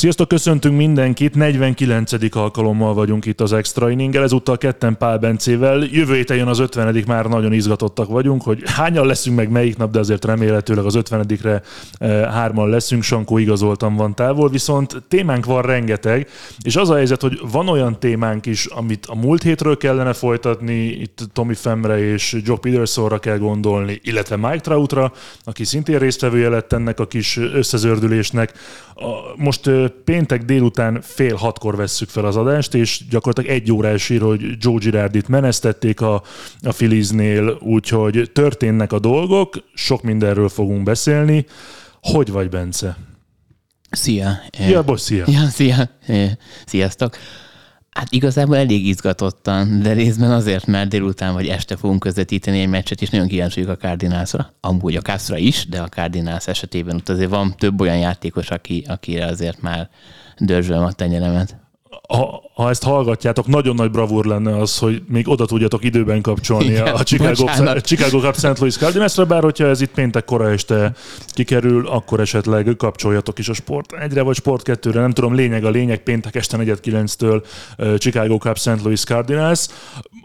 Sziasztok, köszöntünk mindenkit, 49. alkalommal vagyunk itt az Extra Inninggel, ezúttal ketten Pál Bencével. Jövő héten jön az 50 már nagyon izgatottak vagyunk, hogy hányan leszünk meg melyik nap, de azért remélhetőleg az 50-re eh, hárman leszünk, Sankó igazoltan van távol, viszont témánk van rengeteg, és az a helyzet, hogy van olyan témánk is, amit a múlt hétről kellene folytatni, itt Tommy Femre és Joe Petersonra kell gondolni, illetve Mike Troutra, aki szintén résztvevője lett ennek a kis összezördülésnek. Most eh, péntek délután fél hatkor vesszük fel az adást, és gyakorlatilag egy órás ír, hogy Joe Girardit menesztették a, a Filiznél, úgyhogy történnek a dolgok, sok mindenről fogunk beszélni. Hogy vagy, Bence? Szia! Ja, bocs, szia! Ja, szia! Sziasztok! Hát igazából elég izgatottan, de részben azért, mert délután vagy este fogunk közvetíteni egy meccset, és nagyon kíváncsi a Cardinalsra. Amúgy a Castro is, de a Cardinals esetében ott azért van több olyan játékos, aki, akire azért már dörzsölöm a tenyeremet ha, ha ezt hallgatjátok, nagyon nagy bravúr lenne az, hogy még oda tudjatok időben kapcsolni Igen, a Chicago, Chicago Cup St. Louis Cardinalsra, bár hogyha ez itt péntek kora este kikerül, akkor esetleg kapcsoljatok is a Sport egyre vagy Sport kettőre, nem tudom, lényeg a lényeg, péntek este 4.9-től Chicago Cup St. Louis Cardinals.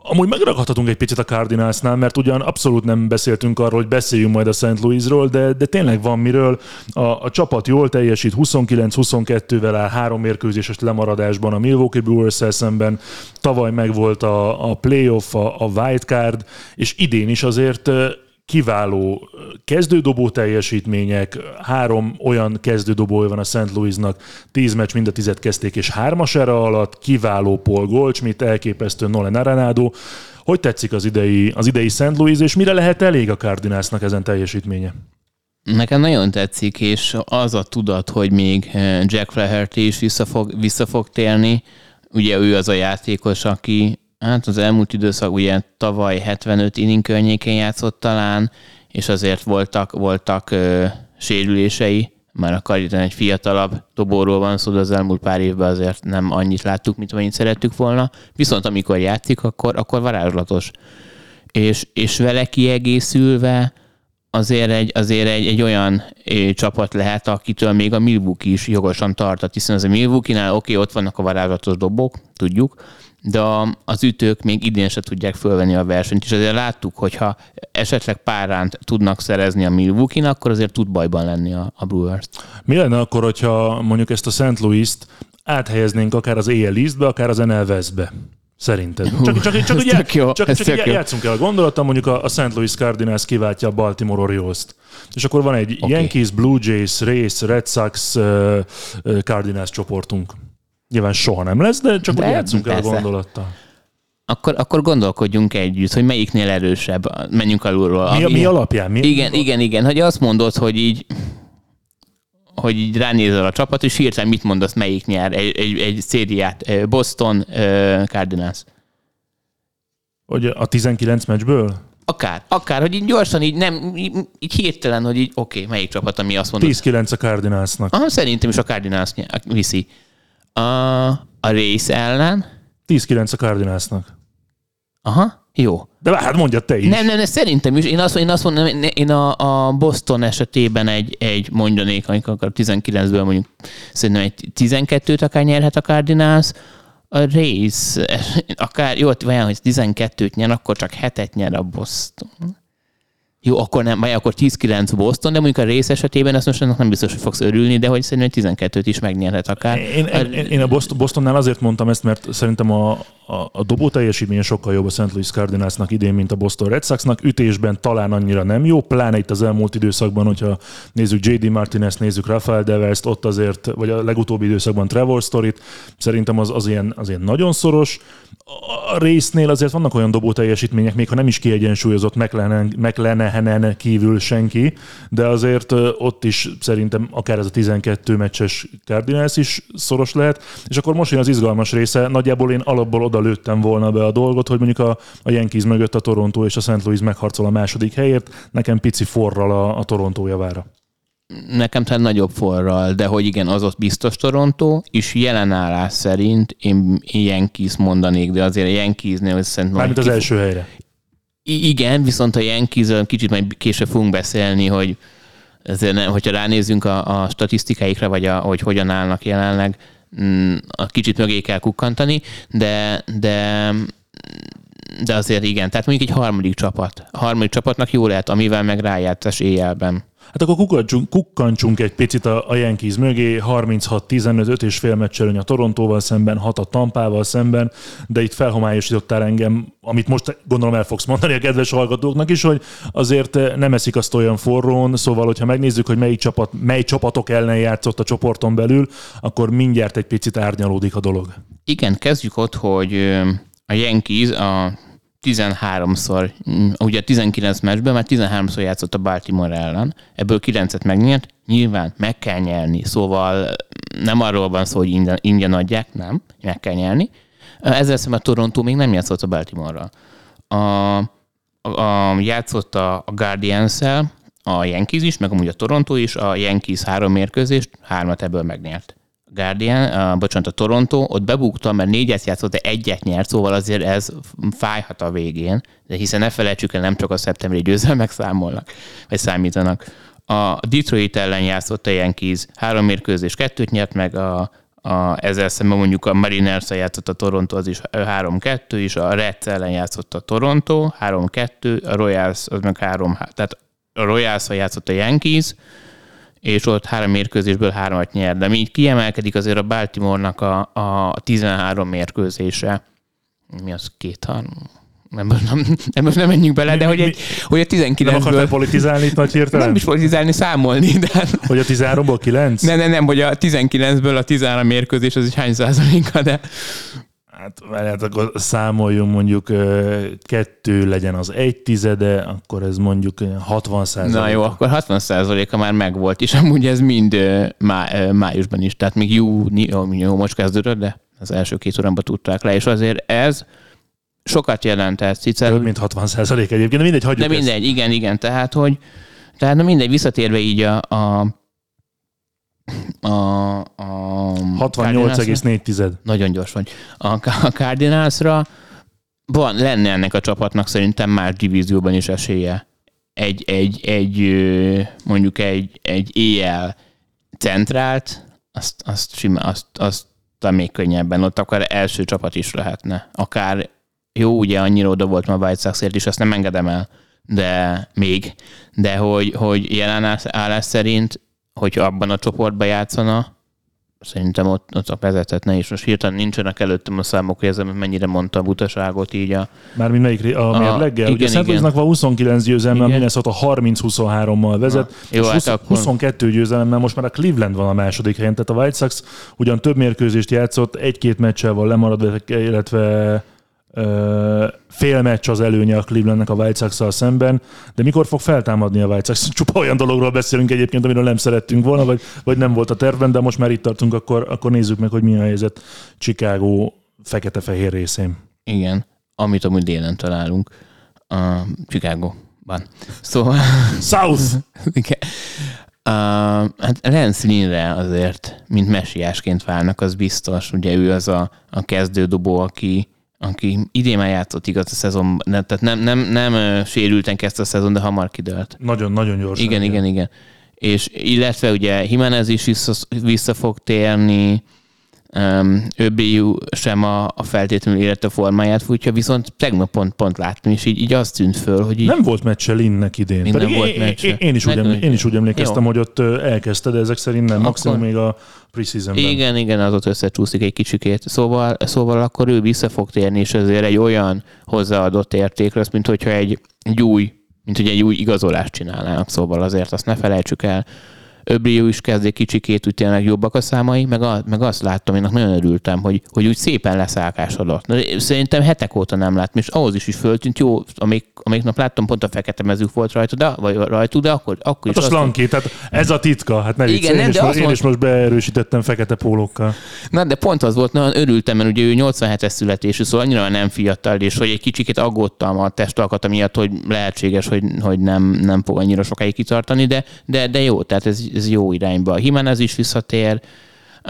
Amúgy megragadhatunk egy picit a Cardinalsnál, mert ugyan abszolút nem beszéltünk arról, hogy beszéljünk majd a St. Louisról, de, de tényleg van miről. A, a csapat jól teljesít, 29-22-vel áll három mérkőzéses lemaradásban a Milwaukee brewers szemben, tavaly megvolt a, a playoff, a, a wildcard, és idén is azért kiváló kezdődobó teljesítmények, három olyan kezdődobója van a St. Louisnak, tíz meccs mind a tizet kezdték, és hármas erre alatt, kiváló Paul Goldschmidt, elképesztő Nolan Arenado. Hogy tetszik az idei, az idei St. Louis, és mire lehet elég a Cardinalsnak ezen teljesítménye? Nekem nagyon tetszik, és az a tudat, hogy még Jack Flaherty is vissza fog, vissza fog térni, ugye ő az a játékos, aki hát az elmúlt időszak ugye tavaly 75 inning környékén játszott talán, és azért voltak, voltak ö, sérülései, már a karrieren egy fiatalabb dobóról van szó, de az elmúlt pár évben azért nem annyit láttuk, mint amennyit szerettük volna. Viszont amikor játszik, akkor, akkor varázslatos. És, és vele kiegészülve azért egy, azért egy, egy olyan é, csapat lehet, akitől még a Milwaukee is jogosan tartott, hiszen az a Milwaukee-nál oké, okay, ott vannak a varázslatos dobok, tudjuk, de az ütők még idén se tudják fölvenni a versenyt, és azért láttuk, hogyha esetleg páránt tudnak szerezni a milwaukee akkor azért tud bajban lenni a, a Brewers. Mi lenne akkor, hogyha mondjuk ezt a St. Louis-t áthelyeznénk akár az AL East-be, akár az NL West-be? Szerinted. Csak, csak, csak, ugye, jó, csak, csak ugye játszunk el a gondolattal, mondjuk a, a St. Louis Cardinals kiváltja a Baltimore Orioles-t. És akkor van egy okay. Yankees, Blue Jays, Rays, Red Sox, uh, uh, Cardinals csoportunk. Nyilván soha nem lesz, de csak de, játszunk persze. el a gondolattal. Akkor, akkor gondolkodjunk együtt, hogy melyiknél erősebb, menjünk alulról. Mi, mi alapján? Mi, igen, mi igen, igen. Hogy azt mondod, hogy így hogy így ránézel a csapat, és hirtelen mit mondasz, melyik nyer egy, egy, egy szériát. Boston, Cardinals. Hogy a 19 meccsből? Akár, akár, hogy így gyorsan, így nem, így, így hirtelen, hogy így oké, okay, melyik csapat, ami azt mondod. 10-9 a Cardinalsnak. Aha, szerintem is a Cardinals viszi. A, a rész ellen? 10-9 a Cardinalsnak. Aha. Jó. De hát mondja te is. Nem, nem, nem szerintem is. Én azt, én azt mondom, én a, a Boston esetében egy, egy mondanék, amikor a 19-ből mondjuk szerintem egy 12-t akár nyerhet a Cardinals, a Rays, akár, jó, olyan, hogy 12-t nyer, akkor csak 7-et nyer a Boston. Jó, akkor nem, vagy akkor 10-9 Boston, de mondjuk a rész esetében ezt most nem biztos, hogy fogsz örülni, de hogy szerintem 12-t is megnyerhet akár. Én, én, én a Bostonnál azért mondtam ezt, mert szerintem a, a, a dobó teljesítménye sokkal jobb a St. Louis Cardinalsnak idén, mint a Boston Red Soxnak. Ütésben talán annyira nem jó, pláne itt az elmúlt időszakban, hogyha nézzük J.D. Martinez, nézzük Rafael Devers, ott azért, vagy a legutóbbi időszakban Trevor Storyt, szerintem az, az, ilyen, az ilyen nagyon szoros. A résznél azért vannak olyan dobó teljesítmények, még ha nem is kiegyensúlyozott McLennan kívül senki, de azért ott is szerintem akár ez a 12 meccses Cardinals is szoros lehet, és akkor most jön az izgalmas része, nagyjából én alapból oda lőttem volna be a dolgot, hogy mondjuk a, a Yankees mögött a Toronto és a St. Louis megharcol a második helyért, nekem pici forral a, a Toronto javára. Nekem tehát nagyobb forral, de hogy igen, az ott biztos Toronto, és jelenállás szerint én Yankees mondanék, de azért a Yankeesnél szerintem... Mármint az első helyre. Igen, viszont a Yankees kicsit majd később fogunk beszélni, hogy ezért nem, hogyha ránézzünk a, a statisztikáikra, vagy a, hogy hogyan állnak jelenleg, mm, a kicsit mögé kell kukkantani, de, de de azért igen, tehát mondjuk egy harmadik csapat. A harmadik csapatnak jó lehet, amivel meg rájátszás éjjelben. Hát akkor kukkantsunk egy picit a, a Yankees mögé, 36-15 és fél meccselőny a Torontóval szemben, 6 a Tampával szemben, de itt felhomályosítottál engem, amit most gondolom el fogsz mondani a kedves hallgatóknak is, hogy azért nem eszik azt olyan forrón, szóval, hogyha megnézzük, hogy melyik csapat, mely csapatok ellen játszott a csoporton belül, akkor mindjárt egy picit árnyalódik a dolog. Igen, kezdjük ott, hogy a Yankees a 13-szor, mm, ugye 19 meccsben már 13-szor játszott a Baltimore ellen, ebből 9-et megnyert, nyilván meg kell nyerni, szóval nem arról van szó, hogy ingyen, ingyen adják, nem, meg kell nyerni. Ezzel szemben a Toronto még nem játszott a Baltimore-ral. A, a, a, játszott a, a Guardians-el, a Yankees is, meg amúgy a Toronto is, a Yankees három mérkőzést, hármat ebből megnyert. Guardian, uh, bocsánat, a Toronto, ott bebuktam, mert négyet játszott, de egyet nyert, szóval azért ez fájhat a végén, de hiszen ne felejtsük el, nem csak a szeptemberi győzelmek számolnak, vagy számítanak. A Detroit ellen játszott a Yankees, három mérkőzés, kettőt nyert meg, a, a, ezzel szemben mondjuk a mariners játszott a Toronto, az is 3-2, és a Reds ellen játszott a Toronto, 3-2, a Royals az meg 3 tehát a royals játszott a Yankees, és ott három mérkőzésből hármat nyer. De így kiemelkedik azért a Baltimore-nak a, a 13 mérkőzése. Mi az két-három? Nem, nem, nem, nem menjünk bele, de hogy, egy, hogy a 19-ből... Nem akartál politizálni itt nagy hirtelen? Nem is politizálni, számolni. De... Hogy a 13-ból 9? Nem, nem, nem, hogy a 19-ből a 13 mérkőzés az is hány százaléka, de Hát, hát akkor számoljunk mondjuk kettő legyen az egy tizede, akkor ez mondjuk 60 százalék. Na jó, akkor 60 százaléka már megvolt, és amúgy ez mind má, májusban is, tehát még júni, jó, most kezdődött, de az első két órában tudták le, és azért ez sokat jelentett. Hiszen, Több mint 60 százalék egyébként, de mindegy, hagyjuk De mindegy, ezt. igen, igen, tehát hogy tehát na mindegy, visszatérve így a, a a, a 68,4. Nagyon gyors vagy. A, a Cardinalsra van, lenne ennek a csapatnak szerintem már divízióban is esélye. Egy, egy, egy mondjuk egy, egy éjjel centrált, azt, azt, sima, azt, azt még könnyebben, ott akár első csapat is lehetne. Akár jó, ugye annyira oda volt ma White Soxért is, azt nem engedem el, de még, de hogy, hogy jelen állás szerint hogy abban a csoportban játszana, szerintem ott, ott a vezethetne, és most hirtelen nincsenek előttem a számok, hogy ez mennyire mondta a butaságot így a... Mármint melyik a, a mérleggel? Igen, Ugye igen. van 29 győzelme, a Minnesota 30-23-mal vezet, Na. Jó, és hát 20, akkor... 22 győzelemmel most már a Cleveland van a második helyen, tehát a White Sox ugyan több mérkőzést játszott, egy-két meccsel van lemaradva, illetve fél meccs az előnye a Clevelandnek a White sox szemben, de mikor fog feltámadni a White Sox? Csupa olyan dologról beszélünk egyébként, amiről nem szerettünk volna, vagy, vagy nem volt a tervben, de most már itt tartunk, akkor, akkor nézzük meg, hogy mi a helyzet Chicago fekete-fehér részén. Igen, amit amúgy délen találunk. A Chicago-ban. Szóval... South! Igen. Uh, hát Lance Lynn-re azért, mint messiásként várnak, az biztos. Ugye ő az a, a kezdődobó, aki, aki idén már játszott igaz a szezon, ne, tehát nem, nem, nem sérülten kezdte a szezon, de hamar kidőlt. Nagyon-nagyon gyorsan. Igen, igen, igen. És illetve ugye Jimenez is vissza, vissza fog térni, um, Öbriu sem a, a feltétlenül élete formáját futja, viszont tegnap pont, pont láttam, és így, így azt tűnt föl, hogy így... Nem volt meccse Linnek idén. Pedig nem volt én, meccse. én, én, is úgy, Nekem emlé- én is úgy emlékeztem, Jó. hogy ott elkezdte, de ezek szerint nem. Maximum Akkor- még a preseasonben. Igen, igen, az ott összecsúszik egy kicsikét. Szóval, szóval akkor ő vissza fog térni, és ezért egy olyan hozzáadott érték lesz, mint hogyha egy, egy új, mint hogy egy új igazolást csinálnának, szóval azért azt ne felejtsük el. Öbrió is kezd egy kicsikét, úgy tényleg jobbak a számai, meg, a, meg azt láttam, én nagyon örültem, hogy, hogy úgy szépen leszállkásodott. Na, Szerintem hetek óta nem láttam, és ahhoz is is föltűnt, jó, amíg, amíg nap láttam, pont a fekete mezük volt rajta, de, vagy rajtuk, de akkor, akkor Hát is a azt slanki, tehát ez a titka. Hát ne Igen, viccelj, én, nem, is, most, azt én is most beerősítettem fekete pólókkal. Na, de pont az volt, nagyon örültem, mert ugye ő 87-es születésű, szóval annyira nem fiatal, és hogy egy kicsit aggódtam a testalkata miatt, hogy lehetséges, hogy, hogy nem, nem fog annyira sokáig kitartani, de, de, de jó, tehát ez, ez jó irányba. A Jimenez is visszatér,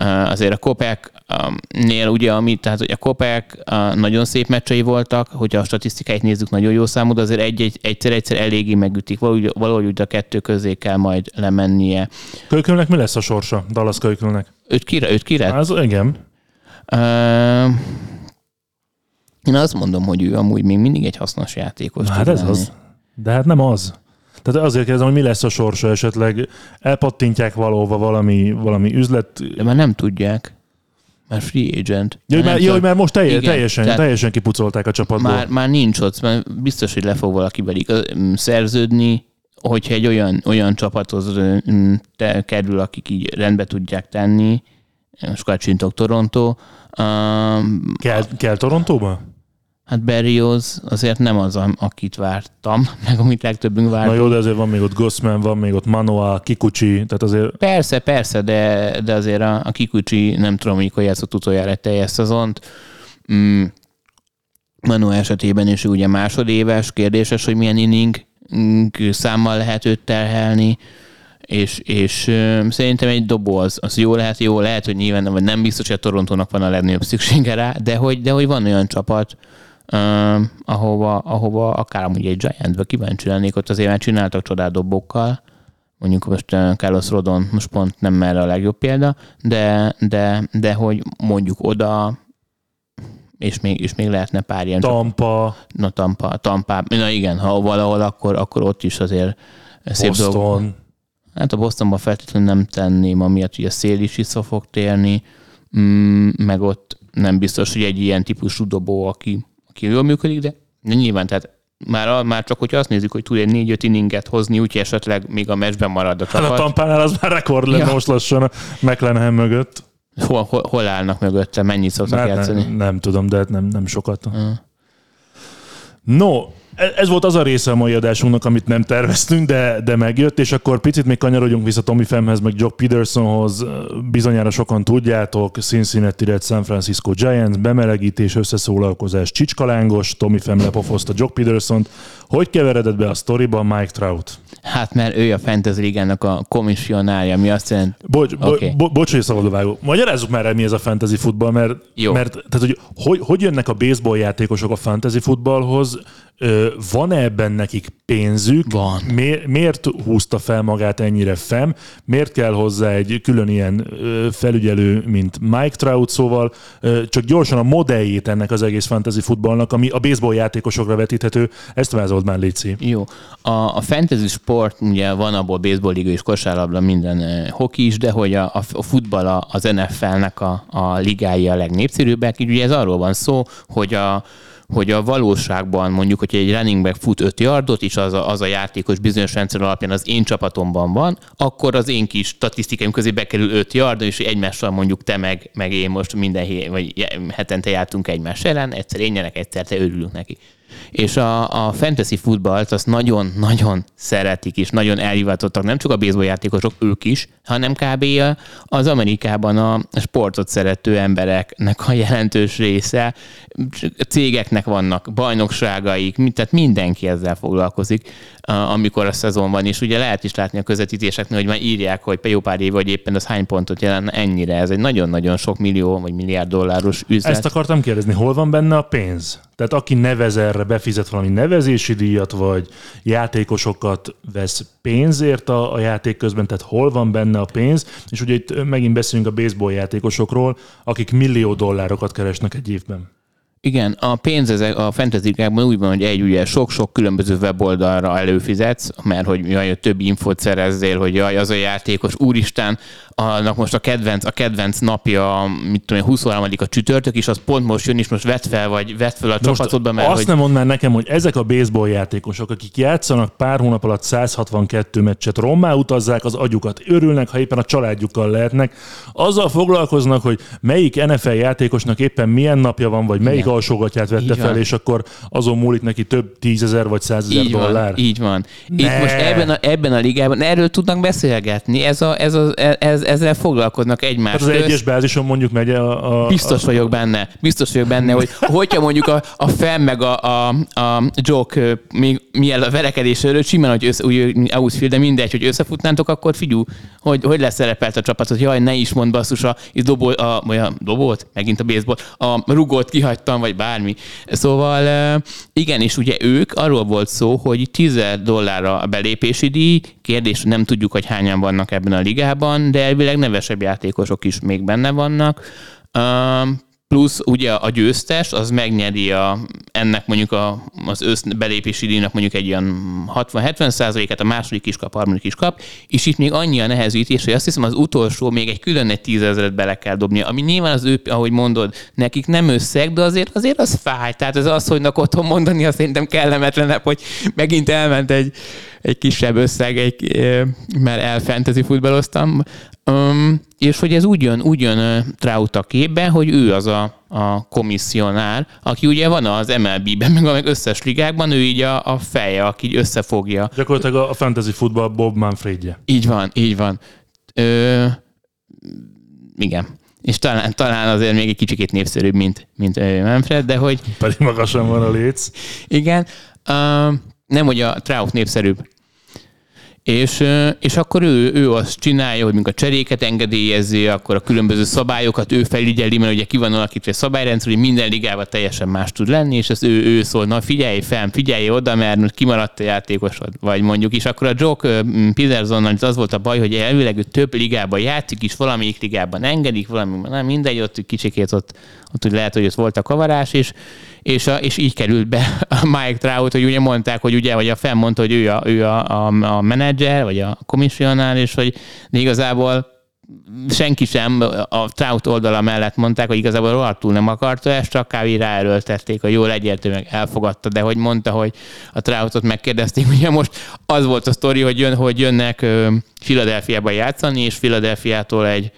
Uh, azért a Kopek-nél ugye, ami, tehát hogy a Kopek uh, nagyon szép meccsei voltak, hogyha a statisztikáit nézzük, nagyon jó számú, de azért egy-egy, egyszer-egyszer eléggé megütik, valahogy, valahogy úgy a kettő közé kell majd lemennie. Kölykülnek mi lesz a sorsa? Dallas Kölykülnek? Őt kire, őt kire? Az, igen. Ö, Én azt mondom, hogy ő amúgy még mindig egy hasznos játékos. Hát ez lenni. az. De hát nem az. Tehát azért kérdezem, hogy mi lesz a sorsa esetleg. Elpattintják valahova valami, valami üzlet. De már nem tudják. Már free agent. Jó, tudom. jó, mert most telje, Igen, teljesen, teljesen kipucolták a csapatból. Már, már nincs ott, mert biztos, hogy le fog valakivel igaz- m, szerződni, hogyha egy olyan, olyan csapathoz te, kerül, akik így rendbe tudják tenni, most kacsintok Toronto, um, Kell, kell Torontóba? Hát Berrios azért nem az, akit vártam, meg amit legtöbbünk Na vártunk. jó, de azért van még ott Gossman, van még ott Manoa, Kikuchi, tehát azért Persze, persze, de, de azért a, a Kikuchi nem tudom, mikor játszott utoljára egy teljes szezont. Mm. Manu esetében is ugye másodéves, kérdéses, hogy milyen inning mm, számmal lehet őt terhelni, és, és ö, szerintem egy dobó az, az jó lehet, jó lehet, hogy nyilván vagy nem biztos, hogy a Torontónak van a legnagyobb szüksége rá, de hogy, de hogy van olyan csapat, ö, ahova, ahova akár amúgy egy Giantbe kíváncsi lennék, ott azért már csináltak csodát dobókkal, mondjuk most Carlos Rodon most pont nem erre a legjobb példa, de, de, de hogy mondjuk oda, és még, és még lehetne pár ilyen Tampa, Na, Tampa, Tampa, na igen, ha valahol, akkor, akkor ott is azért szép dolgok. Boston. Hát a Bostonban feltétlenül nem tenném, amiatt, hogy a szél is vissza fog térni, mm, meg ott nem biztos, hogy egy ilyen típusú dobó, aki, aki jól működik, de, nyilván, tehát már, már csak, hogyha azt nézzük, hogy tud egy négy-öt inninget hozni, úgyhogy esetleg még a meccsben marad a Hát a csapat. Tampánál az már rekord lenne Ja. most lassan a McLennan mögött. Hol, hol, hol, állnak mögötte, mennyit szoktak Hát játszani? nem, nem tudom, de hát nem, nem sokat. No, e- ez volt az a része a mai adásunknak, amit nem terveztünk, de, de megjött, és akkor picit még kanyarodjunk vissza Tommy Femhez, meg Jock Petersonhoz. Bizonyára sokan tudjátok, Cincinnati Red San Francisco Giants, bemelegítés, összeszólalkozás, csicskalángos, Tommy Fem lepofozta Jock Petersont. Hogy keveredett be a sztoriba Mike Trout? Hát mert ő a Fantasy Ligának a komissionárja, mi azt jelenti, Bocs, bo, Oké. bo, bocs, hogy szabadba vágok. Magyarázzuk már el, mi ez a fantasy futball, mert, Jó. mert tehát, hogy, hogy hogy jönnek a baseball játékosok a fantasy futballhoz? Van-e ebben nekik pénzük? Van. Miért, miért húzta fel magát ennyire fem? Miért kell hozzá egy külön ilyen felügyelő, mint Mike Trout? Szóval csak gyorsan a modelljét ennek az egész fantasy futballnak, ami a baseball játékosokra vetíthető, ezt vázold már, Léci. Jó. A, a fantasy sport, ugye van abból baseball liga és kosárlabda, minden eh, hoki is, de hogy a, a, futball a- az NFL-nek a, a ligái a legnépszerűbbek, így ugye ez arról van szó, hogy a hogy a valóságban mondjuk, hogy egy running back fut 5 yardot, és az a, az a játékos bizonyos rendszer alapján az én csapatomban van, akkor az én kis statisztikáim közé bekerül 5 yard, és egymással mondjuk te meg, meg én most minden hé, vagy hetente jártunk egymás ellen, egyszer én nyerek, egyszer te örülünk neki. És a, a fantasy futballt azt nagyon-nagyon szeretik, és nagyon elhivatottak nem csak a baseball játékosok, ők is, hanem kb. az Amerikában a sportot szerető embereknek a jelentős része. Cégeknek vannak bajnokságaik, tehát mindenki ezzel foglalkozik. Amikor a szezon van, és ugye lehet is látni a közvetítéseknél, hogy már írják, hogy jó pár év, hogy éppen az hány pontot jelent ennyire. Ez egy nagyon-nagyon sok millió vagy milliárd dolláros üzlet. Ezt akartam kérdezni, hol van benne a pénz? Tehát aki nevez erre, befizet valami nevezési díjat, vagy játékosokat vesz pénzért a, a játék közben, tehát hol van benne a pénz? És ugye itt megint beszélünk a baseball játékosokról, akik millió dollárokat keresnek egy évben. Igen, a pénz ezek a fantasy úgy van, hogy egy ugye sok-sok különböző weboldalra előfizetsz, mert hogy jaj, több infót szerezzél, hogy jaj, az a játékos, úristen, annak most a kedvenc, a kedvenc napja, mit tudom 23 a csütörtök, és az pont most jön, és most vett fel, vagy vett fel a most csapatodba, mert azt hogy... nem mondd már nekem, hogy ezek a baseball játékosok, akik játszanak pár hónap alatt 162 meccset, rommá utazzák az agyukat, örülnek, ha éppen a családjukkal lehetnek, azzal foglalkoznak, hogy melyik NFL játékosnak éppen milyen napja van, vagy melyik Igen. alsógatját vette így fel, van. és akkor azon múlik neki több tízezer vagy százezer dollár. Van, így van. Ne. Itt most ebben a, ebben a ligában erről tudnak beszélgetni. Ez, a, ez, a, ez, ezzel foglalkoznak egymás hát az egyes bázison mondjuk megy a, a... Biztos vagyok benne. Biztos vagyok benne, hogy hogyha mondjuk a, a Fem meg a, a, a Joke még milyen a verekedés előtt, simán, hogy össze, úgy outfield, de mindegy, hogy összefutnántok, akkor figyú, hogy, hogy lesz szerepelt a csapat, hogy jaj, ne is mond basszus, a, dobol, a, a dobót, megint a baseball, a rugót kihagytam, vagy bármi. Szóval igen, és ugye ők, arról volt szó, hogy 10 dollárra a belépési díj, kérdés, nem tudjuk, hogy hányan vannak ebben a ligában, de elvileg nevesebb játékosok is még benne vannak. Plusz ugye a győztes, az megnyeri a, ennek mondjuk a, az össz belépési díjnak mondjuk egy ilyen 60-70 százalékát, a második is kap, harmadik is kap, és itt még annyi a nehezítés, hogy azt hiszem az utolsó még egy külön egy tízezeret bele kell dobni, ami nyilván az ő, ahogy mondod, nekik nem összeg, de azért, azért az fáj. Tehát ez az, hogy otthon mondani, azt szerintem kellemetlenebb, hogy megint elment egy, egy kisebb összeg, egy, mert elfentezi futballoztam. Um, és hogy ez úgy jön, úgy jön Trout a képbe, hogy ő az a, a komissionár, aki ugye van az MLB-ben, meg a összes ligákban, ő így a, a feje, aki így összefogja. Gyakorlatilag a fantasy futball Bob Manfredje. Így van, így van. Ö, igen. És talán, talán azért még egy kicsikét népszerűbb, mint, mint Manfred, de hogy... Pedig magasan van a léc. Igen. Uh, nem, hogy a Trout népszerűbb, és, és akkor ő, ő azt csinálja, hogy mink a cseréket engedélyezi, akkor a különböző szabályokat ő felügyeli, mert ugye ki van alakítva egy szabályrendszer, hogy minden ligában teljesen más tud lenni, és ezt ő, ő szól, na figyelj fel, figyelj oda, mert kimaradt a játékosod, vagy mondjuk is. Akkor a Joke Petersonnal az volt a baj, hogy elvileg ő több ligában játszik, is valamelyik ligában engedik, valami, nem mindegy, ott kicsikét ott, ott úgy lehet, hogy ott volt a kavarás, és, és, a, és így került be a Mike Trout, hogy ugye mondták, hogy ugye, vagy a felmondta, hogy ő a, ő a, a, a menedzser, vagy a komissionál, és hogy igazából senki sem a Trout oldala mellett mondták, hogy igazából rohadtul nem akarta ezt, csak kb. ráerőltették, hogy jól egyértelműen elfogadta, de hogy mondta, hogy a Troutot megkérdezték, ugye most az volt a sztori, hogy, jön, hogy jönnek Filadelfiába játszani, és Filadelfiától egy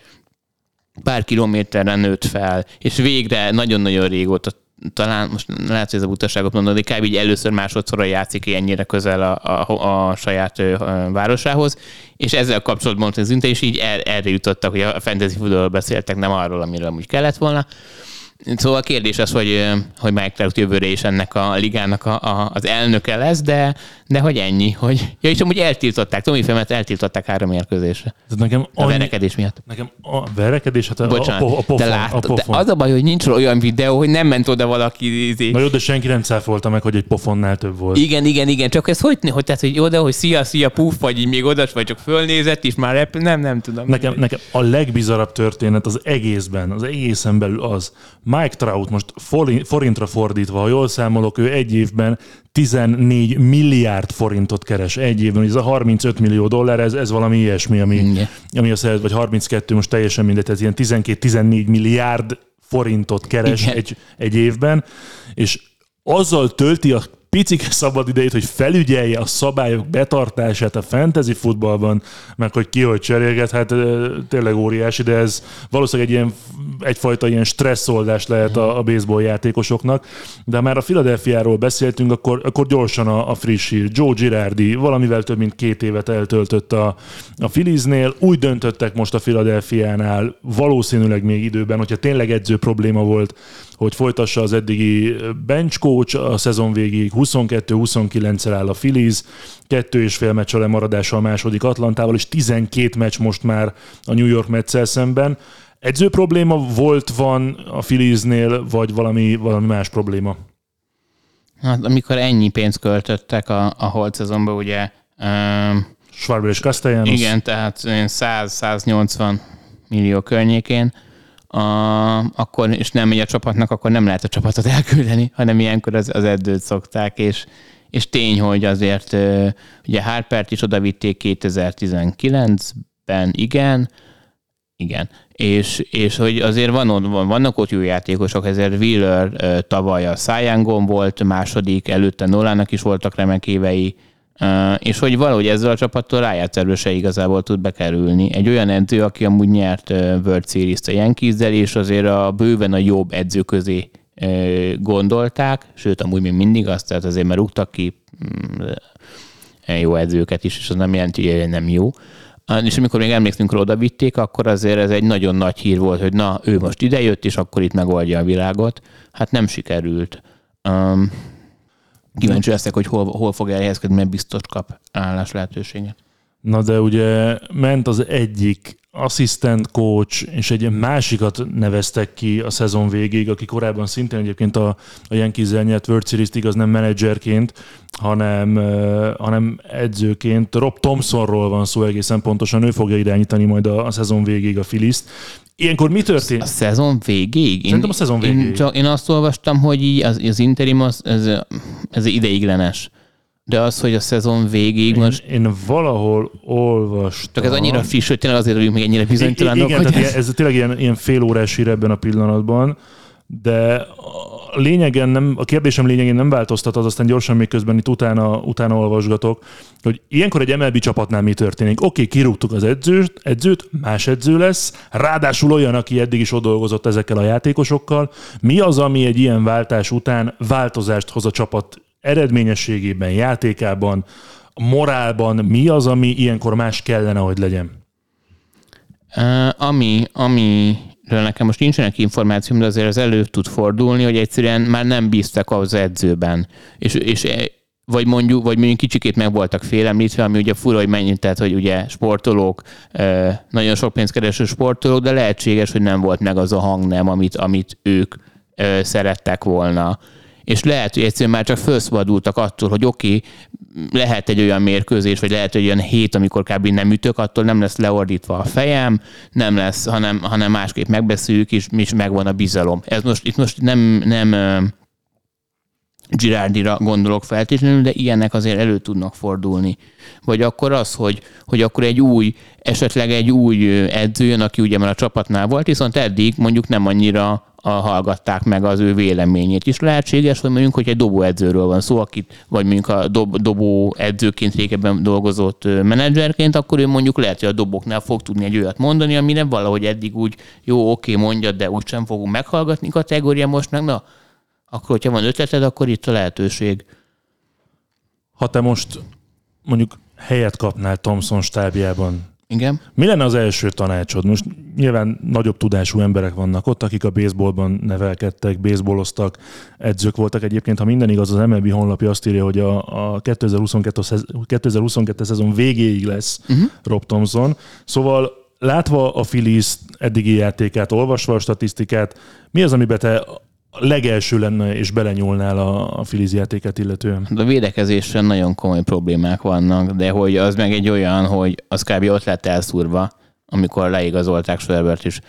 pár kilométerre nőtt fel, és végre nagyon-nagyon régóta talán most lehet, hogy ez a butaságot mondom, de kb. így először másodszorra játszik ennyire közel a, a, a saját a városához, és ezzel kapcsolatban az és így er, erre jutottak, hogy a fantasy futballról beszéltek, nem arról, amiről úgy kellett volna. Szóval a kérdés az, hogy, hogy Mike Trout jövőre is ennek a ligának a, a, az elnöke lesz, de, de hogy ennyi, hogy... Ja, és amúgy eltiltották, Tomi Femet eltiltották három mérkőzésre. Nekem a annyi, verekedés miatt. Nekem a verekedés, hát a, Bocsánat, a, a, pofon. De, lát, a pofon. de az a baj, hogy nincs olyan videó, hogy nem ment oda valaki. Izé. Na jó, de senki nem cáfolta meg, hogy egy pofonnál több volt. Igen, igen, igen, csak ez hogy, hogy tehát, hogy oda, hogy szia, szia, puff, vagy így még oda, vagy csak fölnézett, és már rep, nem, nem tudom. Nekem, nekem a legbizarabb történet az egészben, az egészen belül az, Mike Trout most forintra fordítva, ha jól számolok, ő egy évben 14 milliárd forintot keres egy évben, ez a 35 millió dollár, ez, ez valami ilyesmi, ami, ami a szeret, vagy 32, most teljesen mindegy, tehát ilyen 12-14 milliárd forintot keres egy, egy évben, és azzal tölti a picik szabad idejét, hogy felügyelje a szabályok betartását a fantasy futballban, meg hogy ki hogy cserélget, hát tényleg óriási, de ez valószínűleg egy ilyen, egyfajta ilyen stresszoldás lehet a, a baseball játékosoknak. De már a Philadelphiáról beszéltünk, akkor, akkor gyorsan a, a friss hír. Joe Girardi valamivel több mint két évet eltöltött a, a Philliesnél. Úgy döntöttek most a Philadelphiánál valószínűleg még időben, hogyha tényleg edző probléma volt, hogy folytassa az eddigi bench coach a szezon végéig, 22-29-el áll a Phillies, kettő és fél meccs a lemaradása a második Atlantával, és 12 meccs most már a New York mets szemben. Edző probléma volt, van a Philliesnél, vagy valami, valami más probléma? Hát amikor ennyi pénzt költöttek a, a holt szezonban, ugye... Um, Schwarber és Castellanos. Igen, tehát 100-180 millió környékén, a, akkor, és nem megy a csapatnak, akkor nem lehet a csapatot elküldeni, hanem ilyenkor az, az edzőt szokták, és, és tény, hogy azért ugye Harpert is odavitték 2019-ben, igen, igen, és, és hogy azért van, van, vannak ott jó játékosok, ezért Wheeler tavaly a Szájángon volt második, előtte Nolának is voltak remek évei, és hogy valahogy ezzel a csapattal rájátszásba se igazából tud bekerülni. Egy olyan edző, aki amúgy nyert World Series-t a yankees és azért a bőven a jobb edző közé gondolták, sőt, amúgy még mindig azt, tehát azért már rúgtak ki mm, jó edzőket is, és az nem jelenti, hogy nem jó. És amikor még emlékszünk róla, vitték, akkor azért ez egy nagyon nagy hír volt, hogy na, ő most idejött, és akkor itt megoldja a világot. Hát nem sikerült. Um, Kíváncsi leszek, hogy hol, hol fog elhelyezkedni, mert biztos kap állás lehetőséget. Na de ugye ment az egyik asszisztent coach, és egy másikat neveztek ki a szezon végéig, aki korábban szintén egyébként a, a Yankees-el nyert World Series-t, igaz nem menedzserként, hanem, hanem edzőként. Rob Thompsonról van szó egészen pontosan, ő fogja irányítani majd a, a szezon végéig a Filiszt. Ilyenkor mi történt? A szezon végéig? Szerintem a szezon végéig. Én, csak, én azt olvastam, hogy így az, az interim az, ez, ez ideiglenes. De az, hogy a szezon végéig én, most... Én valahol olvastam... Csak ez annyira friss, hogy tényleg azért vagyunk még ennyire bizonytalanok. Igen, hogy tehát ez... ez tényleg ilyen, ilyen fél órás hír ebben a pillanatban, de a lényegen nem, a kérdésem lényegén nem változtat, az aztán gyorsan még közben itt utána, utána olvasgatok, hogy ilyenkor egy MLB csapatnál mi történik. Oké, okay, kirúgtuk az edzőt, edzőt, más edző lesz, ráadásul olyan, aki eddig is ott dolgozott ezekkel a játékosokkal. Mi az, ami egy ilyen váltás után változást hoz a csapat eredményességében, játékában, morálban, mi az, ami ilyenkor más kellene, hogy legyen? Uh, ami, ami nekem most nincsenek információm, de azért az elő tud fordulni, hogy egyszerűen már nem bíztak az edzőben. És, és e, vagy mondjuk, vagy mondjuk kicsikét meg voltak félemlítve, ami ugye fura, hogy mennyit, tehát hogy ugye sportolók, nagyon sok pénzt kereső sportolók, de lehetséges, hogy nem volt meg az a hang nem, amit, amit ők szerettek volna és lehet, hogy egyszerűen már csak felszabadultak attól, hogy oké, okay, lehet egy olyan mérkőzés, vagy lehet egy olyan hét, amikor kb. nem ütök, attól nem lesz leordítva a fejem, nem lesz, hanem, hanem másképp megbeszéljük, és, és megvan a bizalom. Ez most, itt most nem, nem Girardira gondolok feltétlenül, de ilyenek azért elő tudnak fordulni. Vagy akkor az, hogy, hogy akkor egy új, esetleg egy új edző jön, aki ugye már a csapatnál volt, viszont eddig mondjuk nem annyira hallgatták meg az ő véleményét is. Lehetséges, hogy mondjuk, hogy egy dobóedzőről van szó, akit, vagy mondjuk a dob, dobó edzőként régebben dolgozott menedzserként, akkor ő mondjuk lehet, hogy a doboknál fog tudni egy olyat mondani, amire valahogy eddig úgy jó, oké, mondja, de úgy sem fogunk meghallgatni kategória most meg, na, akkor, hogyha van ötleted, akkor itt a lehetőség. Ha te most mondjuk helyet kapnál Thomson stábjában, igen. Mi lenne az első tanácsod? Most nyilván nagyobb tudású emberek vannak ott, akik a baseballban nevelkedtek, baseballoztak, edzők voltak. Egyébként, ha minden igaz, az MLB honlapja azt írja, hogy a, a 2022, 2022 szezon végéig lesz uh-huh. Rob Thompson. Szóval látva a Phillies eddigi játékát, olvasva a statisztikát, mi az, amiben te legelső lenne, és belenyúlnál a, a Filiz játéket illetően? A védekezésen nagyon komoly problémák vannak, de hogy az meg egy olyan, hogy az kb. ott lett elszúrva, amikor leigazolták Schwerbert is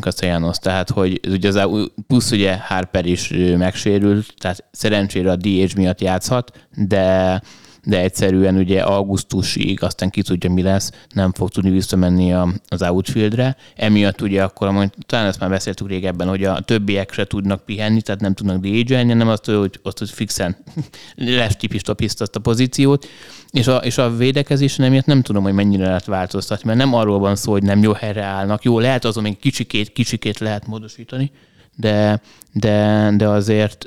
Castellanos, tehát hogy ugye az, plusz ugye Harper is megsérült, tehát szerencsére a DH miatt játszhat, de de egyszerűen ugye augusztusig, aztán ki tudja mi lesz, nem fog tudni visszamenni a, az outfieldre. Emiatt ugye akkor, majd, talán ezt már beszéltük régebben, hogy a többiek se tudnak pihenni, tehát nem tudnak dj nem azt, hogy azt, hogy fixen left azt a pozíciót, és a, és a védekezésen emiatt nem tudom, hogy mennyire lehet változtatni, mert nem arról van szó, hogy nem jó helyre állnak. Jó, lehet azon még kicsikét, kicsikét lehet módosítani, de, de, de azért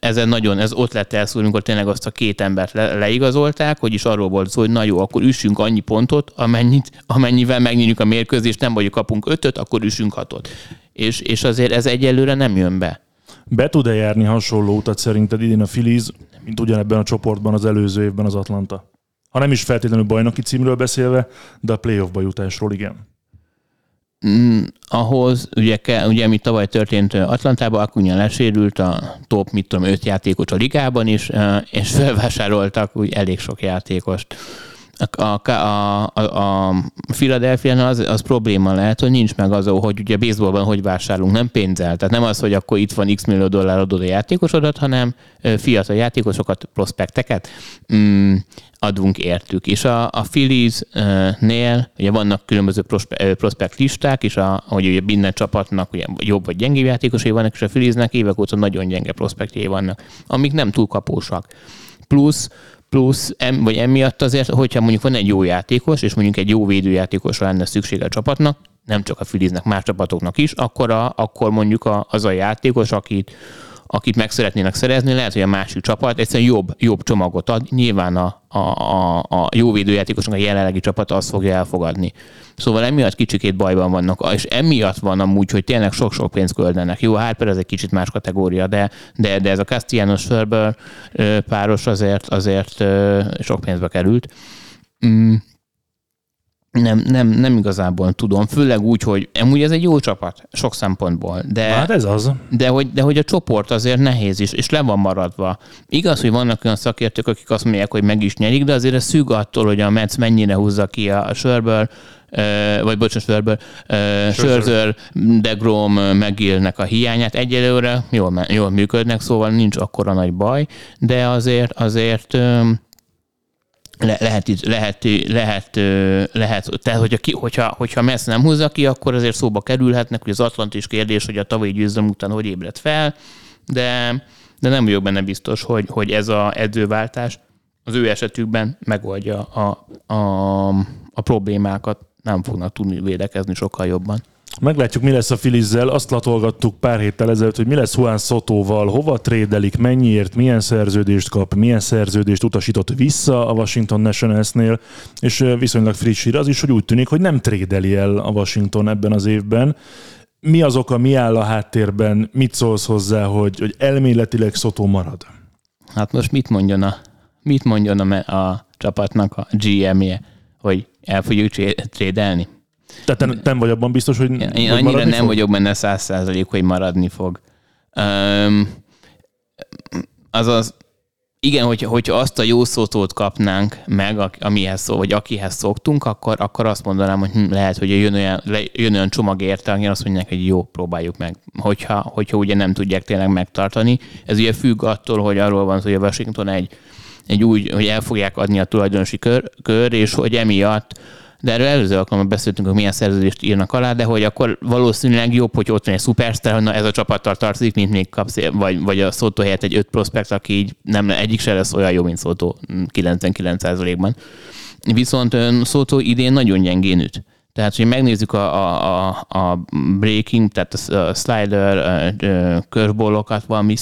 ezen nagyon, ez ott lett elszúr, amikor tényleg azt a két embert le, leigazolták, hogy is arról volt szó, hogy na jó, akkor üssünk annyi pontot, amennyit, amennyivel megnyitjuk a mérkőzést, nem vagyok kapunk ötöt, akkor üssünk hatot. És, és azért ez egyelőre nem jön be. Be tud-e járni hasonló utat szerinted idén a Filiz? mint ugyanebben a csoportban az előző évben az Atlanta. Ha nem is feltétlenül bajnoki címről beszélve, de a playoffba jutásról igen. Mm, ahhoz, ugye, ugye mi tavaly történt Atlantában, ugye lesérült a top, mit tudom, öt játékos a ligában is, és felvásároltak úgy elég sok játékost a, a, a, a Philadelphia az, az probléma lehet, hogy nincs meg az, hogy ugye baseballban hogy vásárolunk, nem pénzzel. Tehát nem az, hogy akkor itt van x millió dollár adod a játékosodat, hanem fiatal játékosokat, prospekteket mm, adunk értük. És a, a Phillies-nél ugye vannak különböző prospekt listák, és a, hogy ugye minden csapatnak ugye jobb vagy gyengébb játékosai vannak, és a Philliesnek évek óta nagyon gyenge prospektjei vannak, amik nem túl kapósak. Plusz plusz, em, vagy emiatt azért, hogyha mondjuk van egy jó játékos, és mondjuk egy jó védőjátékosra lenne szüksége a csapatnak, nem csak a Filiznek, más csapatoknak is, akkor, a, akkor mondjuk a, az a játékos, akit, akit meg szeretnének szerezni, lehet, hogy a másik csapat egyszerűen jobb, jobb csomagot ad. Nyilván a, a, a, a jó védőjátékosnak a jelenlegi csapata azt fogja elfogadni. Szóval emiatt kicsikét bajban vannak, és emiatt van amúgy, hogy tényleg sok-sok pénzt költenek. Jó, Harper ez egy kicsit más kategória, de, de, de ez a Castellanos Ferber páros azért, azért sok pénzbe került. Nem, nem, nem igazából tudom, főleg úgy, hogy amúgy ez egy jó csapat, sok szempontból. De, hát ez az. De hogy, de hogy a csoport azért nehéz is, és le van maradva. Igaz, hogy vannak olyan szakértők, akik azt mondják, hogy meg is nyerik, de azért ez szűk attól, hogy a Metsz mennyire húzza ki a sörből, vagy bocsánat, sörből, Scherzer, Degrom, megélnek a hiányát. Egyelőre jól, jól működnek, szóval nincs akkora nagy baj, de azért, azért le, lehet, lehet, lehet, lehet, tehát hogyha, ki, hogyha, hogyha Messi nem húzza ki, akkor azért szóba kerülhetnek, hogy az Atlantis kérdés, hogy a tavalyi győzelem után hogy ébredt fel, de, de nem vagyok benne biztos, hogy, hogy ez a edzőváltás az ő esetükben megoldja a, a, a problémákat, nem fognak tudni védekezni sokkal jobban. Meglátjuk, mi lesz a Filizzel. Azt latolgattuk pár héttel ezelőtt, hogy mi lesz Juan Sotóval, hova trédelik, mennyiért, milyen szerződést kap, milyen szerződést utasított vissza a Washington Nationalsnél, és viszonylag friss hír az is, hogy úgy tűnik, hogy nem trédeli el a Washington ebben az évben. Mi az oka, mi áll a háttérben, mit szólsz hozzá, hogy, hogy elméletileg Szotó marad? Hát most mit mondjon a, mit mondjon a, a csapatnak a GM-je, hogy el fogjuk trédelni? Tehát nem vagy abban biztos, hogy, Én hogy annyira nem fog? vagyok benne száz százalék, hogy maradni fog. Um, azaz, igen, hogy, hogy azt a jó szótót kapnánk meg, amihez szó, vagy akihez szoktunk, akkor, akkor azt mondanám, hogy hm, lehet, hogy jön olyan, jön olyan csomag érte, aki azt mondják, hogy jó, próbáljuk meg. Hogyha, hogyha ugye nem tudják tényleg megtartani. Ez ugye függ attól, hogy arról van hogy a Washington egy, egy úgy, hogy el fogják adni a tulajdonosi kör, kör és hogy emiatt de erről előző alkalommal beszéltünk, hogy milyen szerződést írnak alá, de hogy akkor valószínűleg jobb, hogy ott van egy szuperstar, hogy na ez a csapattal tartozik, mint még kapsz, vagy, vagy a Szótó helyett egy öt prospekt, aki így nem, egyik se lesz olyan jó, mint Szótó 99%-ban. Viszont Szótó idén nagyon gyengén üt. Tehát, hogy megnézzük a, a, a, a breaking, tehát a slider curveballokat, valami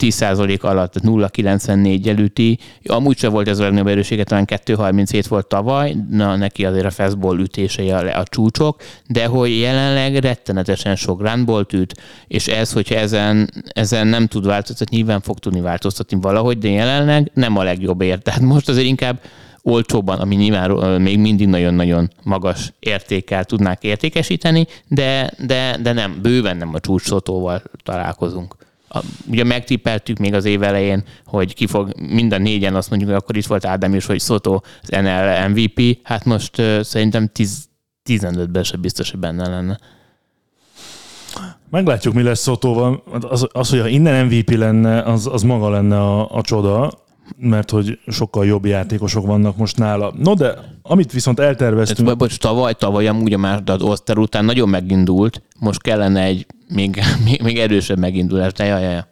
10% alatt, tehát 0,94 előtti. Amúgy sem volt ez a legnagyobb erősége, talán 2,37 volt tavaly, na neki azért a fastball ütései a, a csúcsok, de hogy jelenleg rettenetesen sok runballt üt, és ez, hogyha ezen, ezen nem tud változtatni, nyilván fog tudni változtatni valahogy, de jelenleg nem a legjobb ért. Tehát most azért inkább olcsóban, ami nyilván még mindig nagyon-nagyon magas értékkel tudnák értékesíteni, de, de, de nem, bőven nem a csúcsotóval találkozunk. A, ugye megtippeltük még az év elején, hogy ki fog, minden négyen azt mondjuk, hogy akkor itt volt Ádám is, hogy Szotó az NL MVP, hát most uh, szerintem 15-ben se biztos, hogy benne lenne. Meglátjuk, mi lesz Szotóval. Az, az, hogy ha innen MVP lenne, az, az maga lenne a, a csoda mert hogy sokkal jobb játékosok vannak most nála. No de, amit viszont elterveztünk... Ez, bocs, tavaly, tavaly amúgy a másodat Oszter után nagyon megindult, most kellene egy még, még, még erősebb megindulás, de jaj, jaj.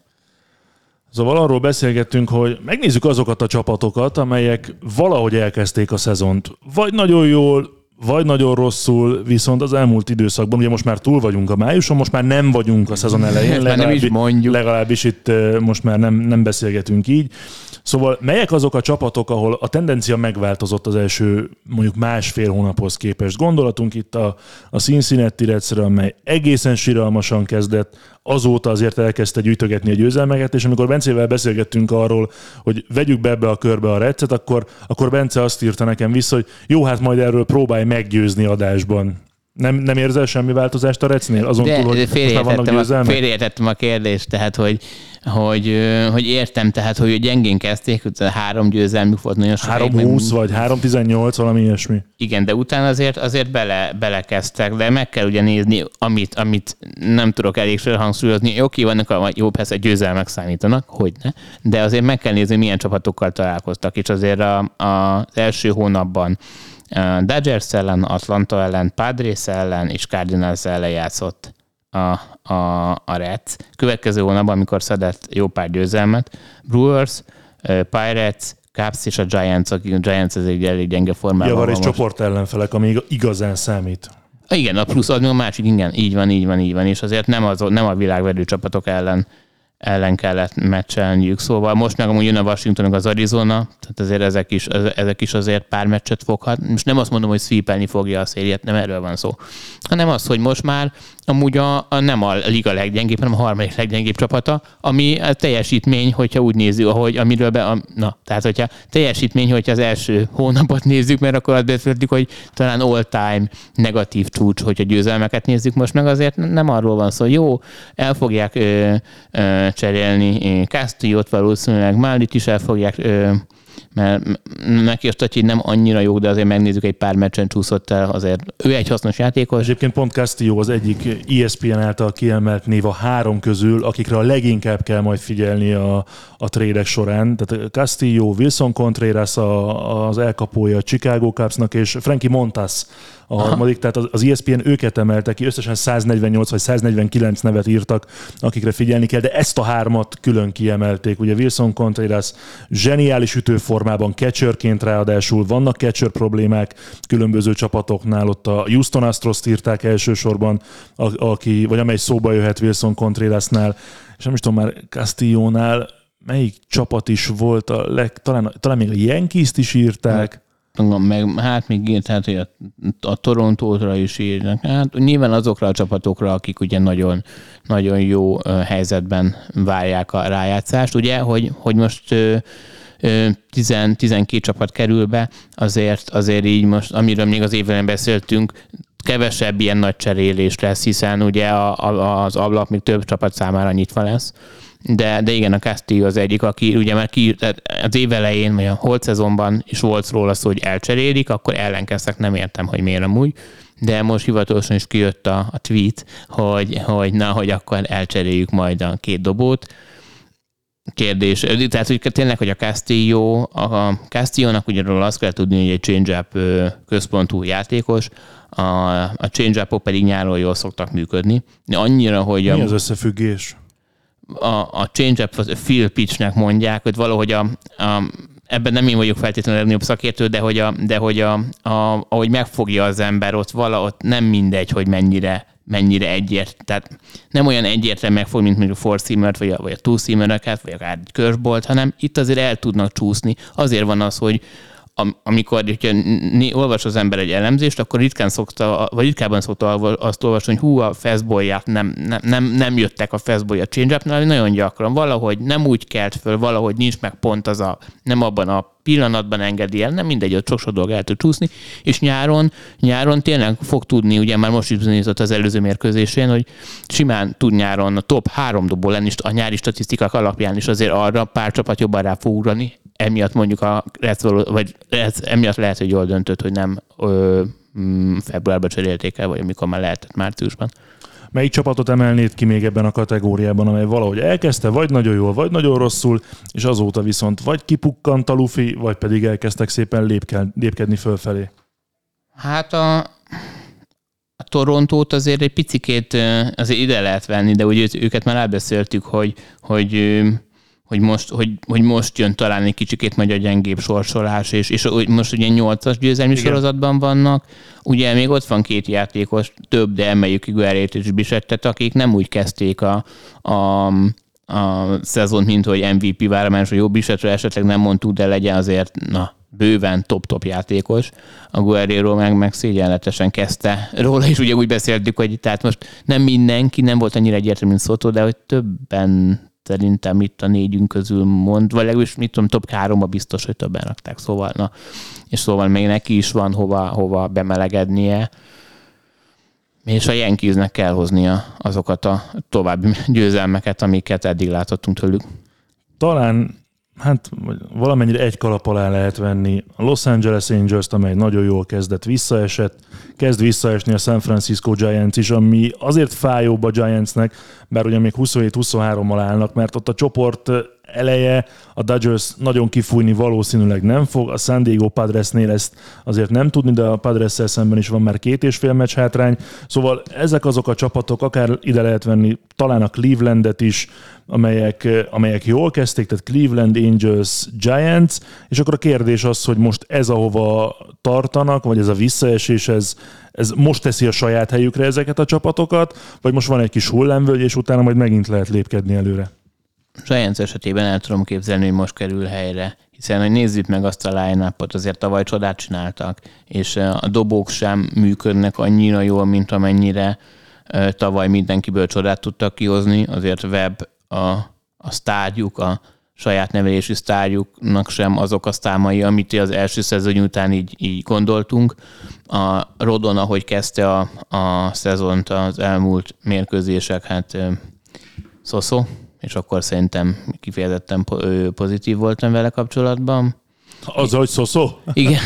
Szóval arról beszélgettünk, hogy megnézzük azokat a csapatokat, amelyek valahogy elkezdték a szezont. Vagy nagyon jól, vagy nagyon rosszul, viszont az elmúlt időszakban, ugye most már túl vagyunk a májuson, most már nem vagyunk a szezon elején, legalábbis, nem is mondjuk. legalábbis itt most már nem, nem beszélgetünk így. Szóval melyek azok a csapatok, ahol a tendencia megváltozott az első mondjuk másfél hónaphoz képest? Gondolatunk itt a, a Cincinnati Redsre, amely egészen siralmasan kezdett, azóta azért elkezdte gyűjtögetni a győzelmeket, és amikor Bencével beszélgettünk arról, hogy vegyük be ebbe a körbe a recet, akkor, akkor Bence azt írta nekem vissza, hogy jó, hát majd erről próbálj meggyőzni adásban. Nem, nem érzel semmi változást a recnél? Azon de, túl, hogy de félreértettem, a, félreértettem a kérdést, tehát hogy, hogy, hogy értem, tehát hogy gyengén kezdték, hogy három győzelmük volt nagyon sok. 3-20 vagy 3-18, valami ilyesmi. Igen, de utána azért, azért bele, belekezdtek, de meg kell ugye nézni, amit, amit nem tudok elég hangsúlyozni. Oké, vannak a jó, persze győzelmek számítanak, hogy ne, de azért meg kell nézni, milyen csapatokkal találkoztak, és azért a, a, az első hónapban Dodgers ellen, Atlanta ellen, Padres ellen és Cardinals ellen játszott a, a, a Reds. Következő hónapban, amikor szedett jó pár győzelmet, Brewers, Pirates, Cubs és a Giants, a Giants ez egy elég gyenge formában Javar és csoport ellenfelek, ami igazán számít. Igen, a plusz az a másik, igen, így van, így van, így van, és azért nem, az, nem a világverő csapatok ellen ellen kellett meccselniük. Szóval most meg amúgy jön a Washington, az Arizona, tehát azért ezek is, ezek is azért pár meccset foghat. Most nem azt mondom, hogy sweepelni fogja a szériát, nem erről van szó, hanem az, hogy most már amúgy a, a nem a liga leggyengébb, hanem a harmadik leggyengébb csapata, ami a teljesítmény, hogyha úgy nézzük, ahogy amiről be, a, na, tehát hogyha teljesítmény, hogyha az első hónapot nézzük, mert akkor azt beszéltük, hogy talán all-time negatív csúcs, hogyha győzelmeket nézzük, most meg azért nem arról van szó, jó, el fogják ö, ö, cserélni Castillo-t valószínűleg, Málit is el fogják ö, mert neki a statjai nem annyira jó, de azért megnézzük, egy pár meccsen csúszott el, azért ő egy hasznos játékos. Egyébként pont Castillo az egyik ESPN által kiemelt név a három közül, akikre a leginkább kell majd figyelni a, a trédek során. Tehát Castillo, Wilson Contreras a, az elkapója a Chicago Cubsnak, és Frankie Montas a Aha. harmadik, tehát az, ESPN őket emelte ki, összesen 148 vagy 149 nevet írtak, akikre figyelni kell, de ezt a hármat külön kiemelték. Ugye Wilson Contreras zseniális ütőformában catcherként ráadásul vannak catcher problémák különböző csapatoknál, ott a Houston astros írták elsősorban, aki, vagy amely szóba jöhet Wilson Contrerasnál, és nem is tudom már Castillónál, melyik csapat is volt, a leg, talán, talán még a Yankees-t is írták meg hát még írt, hát, hogy a, a Torontóra is írnak. Hát nyilván azokra a csapatokra, akik ugye nagyon, nagyon jó helyzetben várják a rájátszást, ugye, hogy, hogy most 10-12 csapat kerül be, azért, azért így most, amiről még az évben beszéltünk, kevesebb ilyen nagy cserélés lesz, hiszen ugye a, a, az ablak még több csapat számára nyitva lesz de, de igen, a Castillo az egyik, aki ugye már ki, az év elején, vagy a holt szezonban is volt róla szó, hogy elcserélik, akkor ellenkeztek, nem értem, hogy miért amúgy, de most hivatalosan is kijött a, a tweet, hogy, hogy na, hogy akkor elcseréljük majd a két dobót. Kérdés, tehát hogy tényleg, hogy a Castillo, a Castillo-nak ugye róla azt kell tudni, hogy egy change-up központú játékos, a, a change-upok pedig nyáron jól szoktak működni. De annyira, hogy... Mi a, az összefüggés? a, a change-up field pitchnek mondják, hogy valahogy a, a ebben nem én vagyok feltétlenül a legnagyobb szakértő, de hogy, a, de hogy a, a, ahogy megfogja az ember, ott valahogy nem mindegy, hogy mennyire mennyire egyért, tehát nem olyan egyértelmű megfog, mint mondjuk a four seamer vagy a, vagy a two seamer vagy akár egy curveball hanem itt azért el tudnak csúszni. Azért van az, hogy amikor hogyha olvas az ember egy elemzést, akkor ritkán szokta, vagy ritkábban szokta azt olvasni, hogy hú, a fastball nem, nem, nem, nem jöttek a fastball a change nagyon gyakran. Valahogy nem úgy kelt föl, valahogy nincs meg pont az a, nem abban a pillanatban engedi el, nem mindegy, ott sok-sok dolog el tud csúszni, és nyáron, nyáron tényleg fog tudni, ugye már most is bizonyított az előző mérkőzésén, hogy simán tud nyáron a top három dobó lenni, a nyári statisztikák alapján is azért arra pár csapat jobban rá fog ugrani, emiatt mondjuk a vagy ez, emiatt lehet, hogy jól döntött, hogy nem ö, mm, februárban cserélték el, vagy amikor már lehetett márciusban. Melyik csapatot emelnéd ki még ebben a kategóriában, amely valahogy elkezdte, vagy nagyon jól, vagy nagyon rosszul, és azóta viszont vagy kipukkant a lufi, vagy pedig elkezdtek szépen lépkedni fölfelé? Hát a, a Torontót azért egy picikét azért ide lehet venni, de úgy őket már elbeszéltük, hogy, hogy hogy most, hogy, hogy most jön talán egy kicsikét majd a gyengébb sorsolás, és, és most ugye nyolcas győzelmi Igen. sorozatban vannak, ugye még ott van két játékos, több, de emeljük Iguerét és Bisettet, akik nem úgy kezdték a, a, a szezont, mint hogy MVP váramány, hogy jó Bisetre esetleg nem mondtuk, de legyen azért, na, bőven top-top játékos. A Guerrero meg, meg szégyenletesen kezdte róla, és ugye úgy beszéltük, hogy tehát most nem mindenki, nem volt annyira egyértelmű, mint Szotó, de hogy többen szerintem itt a négyünk közül mond, vagy legalábbis mit tudom, top háromba biztos, hogy többen rakták, szóval, na, és szóval még neki is van hova, hova bemelegednie, és a Yankeesnek kell hoznia azokat a további győzelmeket, amiket eddig látottunk tőlük. Talán hát valamennyire egy kalap alá lehet venni a Los Angeles Angels-t, amely nagyon jól kezdett, visszaesett, kezd visszaesni a San Francisco Giants is, ami azért fájóbb a Giantsnek, bár ugye még 27-23-mal állnak, mert ott a csoport eleje a Dodgers nagyon kifújni valószínűleg nem fog, a San Diego Padresnél ezt azért nem tudni, de a padres szemben is van már két és fél meccs hátrány, szóval ezek azok a csapatok, akár ide lehet venni talán a Clevelandet is, amelyek, amelyek jól kezdték, tehát Cleveland Angels Giants, és akkor a kérdés az, hogy most ez ahova tartanak, vagy ez a visszaesés, ez, ez most teszi a saját helyükre ezeket a csapatokat, vagy most van egy kis hullámvölgy, és utána majd megint lehet lépkedni előre? Giants esetében el tudom képzelni, hogy most kerül helyre, hiszen hogy nézzük meg azt a line azért tavaly csodát csináltak, és a dobók sem működnek annyira jól, mint amennyire tavaly mindenkiből csodát tudtak kihozni, azért Web a, a sztárjuk, a saját nevelési sztárjuknak sem azok a sztámai, amit az első szezon után így, így gondoltunk. A Rodon, ahogy kezdte a, a szezont az elmúlt mérkőzések, hát szoszó, és akkor szerintem kifejezetten pozitív voltam vele kapcsolatban. Az, hogy szó Igen,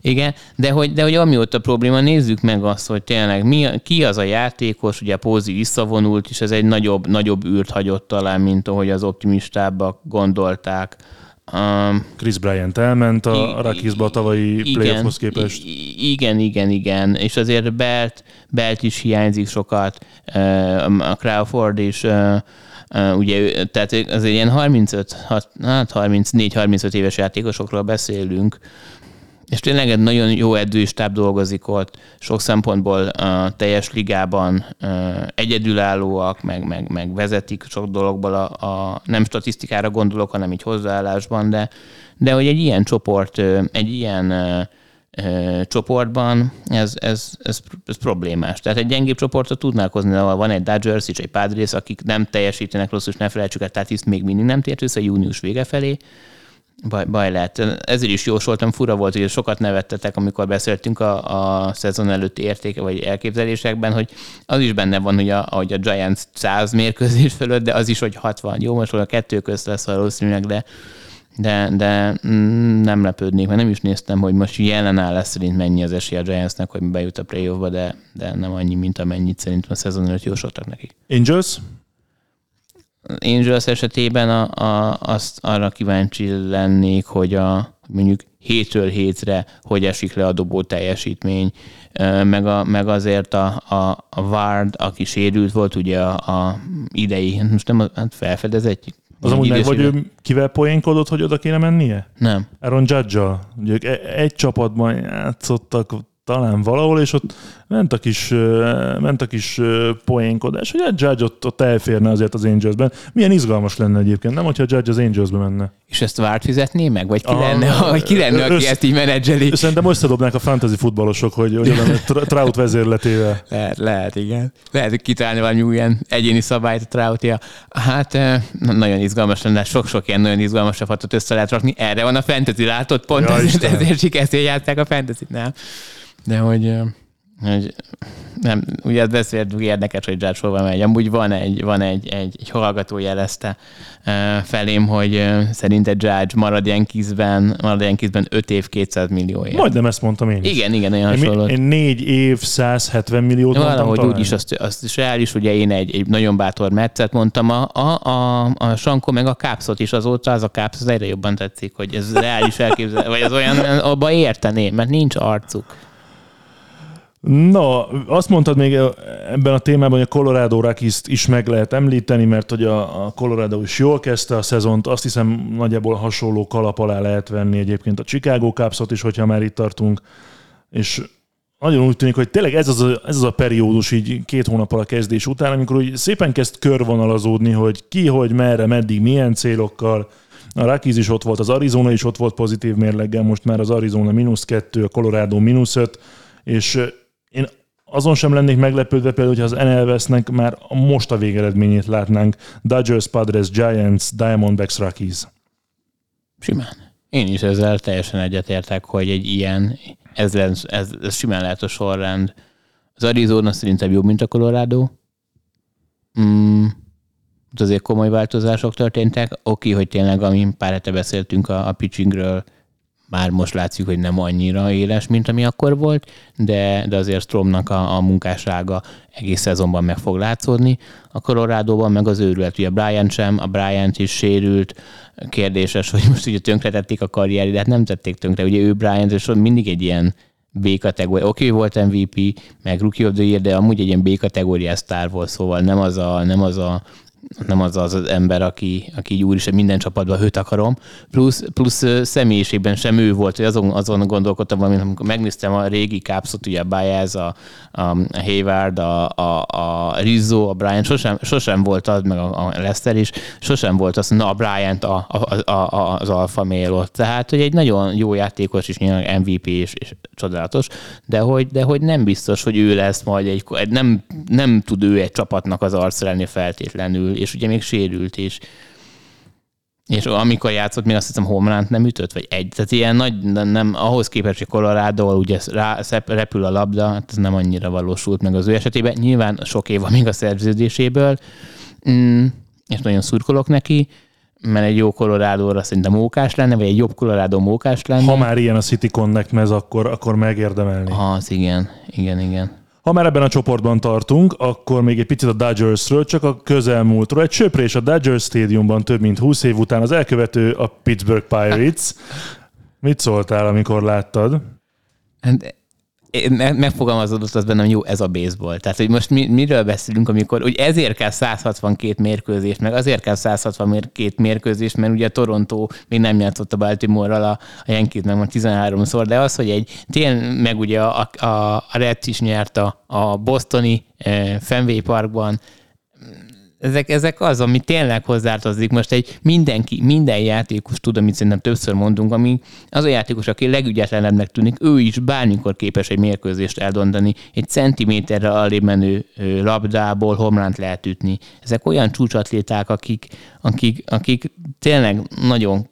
igen, de hogy, de hogy amióta probléma, nézzük meg azt, hogy tényleg mi, ki az a játékos, ugye Pózi visszavonult, és ez egy nagyobb, nagyobb űrt hagyott talán, mint ahogy az optimistábbak gondolták. Um, Chris Bryant elment a, a Rakisba a tavalyi playoffhoz képest. Igen, igen, igen, és azért Belt, Belt is hiányzik sokat, a Crawford is Uh, ugye, tehát azért ilyen 35, hát 34-35 éves játékosokról beszélünk, és tényleg egy nagyon jó edzőstáb dolgozik ott, sok szempontból a teljes ligában egyedülállóak, meg, meg, meg vezetik sok dologból a, a, nem statisztikára gondolok, hanem így hozzáállásban, de, de hogy egy ilyen csoport, egy ilyen csoportban ez, ez, ez, ez problémás. Tehát egy gyengébb csoportot tudnál hozni, ahol van egy Dodgers és egy Padres, akik nem teljesítenek rosszul, és ne felejtsük el, tehát még mindig nem tért vissza június vége felé, baj, baj lehet. Ezért is jósoltam, fura volt, hogy sokat nevettetek, amikor beszéltünk a, a szezon előtti értéke vagy elképzelésekben, hogy az is benne van, hogy a, hogy a Giants 100 mérkőzés fölött, de az is, hogy 60. Jó, most a kettő közt lesz valószínűleg, de de, de mm, nem lepődnék, mert nem is néztem, hogy most jelen áll lesz szerint mennyi az esély a Giantsnek, hogy bejut a playoffba, de, de nem annyi, mint amennyit szerintem a szezon előtt jósoltak nekik. Angels? Angels esetében a, a, azt arra kíváncsi lennék, hogy a mondjuk hétről hétre hogy esik le a dobó teljesítmény, meg, a, meg azért a, a, a Ward, aki sérült volt, ugye a, a idei, most nem hát felfedezett, az amúgy meg, vagy ő kivel poénkodott, hogy oda kéne mennie? Nem. Aaron judge Ugye ők egy csapatban játszottak talán valahol, és ott ment a kis, ment a kis poénkodás, hogy a Judge ott, ott elférne azért az Angelsben. Milyen izgalmas lenne egyébként, nem, hogyha Judge az Angelsbe menne. És ezt várt fizetné meg? Vagy ki, a, lenne, vagy ki lenne, aki össz, ezt így menedzseli? Szerintem összedobnák a fantasy futballosok, hogy, hogy oda Trout vezérletével. Lehet, lehet, igen. Lehet, kitalálni valami ilyen egyéni szabályt a Troutja. Hát nagyon izgalmas lenne, sok-sok ilyen nagyon izgalmas csapatot össze lehet rakni. Erre van a fantasy, látod? Pont ja, ezért, ezért, ezért játszák a fantasy nem? De hogy, hogy nem, ugye beszéltünk érdekes, hogy Judge hova megy. Amúgy van egy, van egy, egy, egy hallgató jelezte felém, hogy szerinte Judge marad Yankeesben, marad Yankeesben 5 év 200 millióért. Majdnem ezt mondtam én is. Igen, igen, olyan hasonló. Én, én 4 év 170 milliót mondtam Valahogy úgy is, azt, azt is reális, ugye én egy, egy nagyon bátor meccet mondtam, a, a, a, a Sanko meg a Kápszot is azóta, az a Kápsz az egyre jobban tetszik, hogy ez reális elképzel, vagy az olyan, abba érteném, mert nincs arcuk. Na, azt mondtad még ebben a témában, hogy a Colorado rockies is meg lehet említeni, mert hogy a, Colorado is jól kezdte a szezont, azt hiszem nagyjából hasonló kalap alá lehet venni egyébként a Chicago cubs is, hogyha már itt tartunk, és nagyon úgy tűnik, hogy tényleg ez az, a, ez az a periódus így két hónappal a kezdés után, amikor úgy szépen kezd körvonalazódni, hogy ki, hogy, merre, meddig, milyen célokkal, A Rockies is ott volt, az Arizona is ott volt pozitív mérleggel, most már az Arizona mínusz kettő, a Colorado mínusz öt, és én azon sem lennék meglepődve például, hogyha az NL vesznek, már most a végeredményét látnánk. Dodgers, Padres, Giants, Diamondbacks, Rockies. Simán. Én is ezzel teljesen egyetértek, hogy egy ilyen, ez, ez, ez, ez simán lehet a sorrend. Az Arizona szerintem jobb, mint a Colorado. Mm, azért komoly változások történtek. Oké, hogy tényleg, amin pár hete beszéltünk a, a pitchingről, már most látszik, hogy nem annyira éles, mint ami akkor volt, de, de azért Stromnak a, a munkássága egész szezonban meg fog látszódni. A colorado meg az őrület, ugye a Bryant sem, a Bryant is sérült, kérdéses, hogy most ugye tönkretették a karrierét, de hát nem tették tönkre, ugye ő Bryant, és mindig egy ilyen B kategória. Oké, okay, volt MVP, meg Rookie of the Year, de amúgy egy ilyen B kategóriás sztár volt, szóval nem az a, nem az a nem az az, ember, aki, aki így úristen minden csapatban őt akarom, plusz, plusz személyiségben sem ő volt, hogy azon, azon gondolkodtam valamint, amikor megnéztem a régi kápszot, ugye a Baez, a, a Hayward, a, a, a Rizzo, a Brian, sosem, sosem volt az, meg a, a Lester is, sosem volt az, na a Bryant a, a, a, az alfa male Tehát, hogy egy nagyon jó játékos is, nyilván MVP és, és csodálatos, de hogy, de hogy nem biztos, hogy ő lesz majd egy, nem, nem tud ő egy csapatnak az arc lenni feltétlenül, és ugye még sérült is. És amikor játszott, még azt hiszem homránt nem ütött, vagy egy. Tehát ilyen nagy, nem, ahhoz képest, hogy Colorado, ugye rá, repül a labda, hát ez nem annyira valósult meg az ő esetében. Nyilván sok év van még a szerződéséből, mm, és nagyon szurkolok neki, mert egy jó Colorado-ra szerintem mókás lenne, vagy egy jobb Colorado mókás lenne. Ha már ilyen a City Connect mez, akkor, akkor megérdemelni. Az igen, igen, igen. Ha már ebben a csoportban tartunk, akkor még egy picit a Dodgersről, csak a közelmúltról. Egy söprés a Dodgers Stadiumban több mint 20 év után az elkövető a Pittsburgh Pirates. Mit szóltál, amikor láttad? Hát megfogalmazódott az bennem, jó, ez a baseball. Tehát, hogy most mi, miről beszélünk, amikor, hogy ezért kell 162 mérkőzés, meg azért kell 162 mérkőzés, mert ugye Toronto még nem játszott a Baltimore-ral a, a Yankees meg 13-szor, de az, hogy egy tény, meg ugye a, a, a Reds is nyert a, a bostoni eh, Fenway Parkban, ezek, ezek az, ami tényleg hozzátartozik. Most egy mindenki, minden játékos tud, amit szerintem többször mondunk, ami az a játékos, aki legügyetlenebbnek tűnik, ő is bármikor képes egy mérkőzést eldondani, egy centiméterre alébb menő labdából homlánt lehet ütni. Ezek olyan csúcsatléták, akik, akik, akik tényleg nagyon,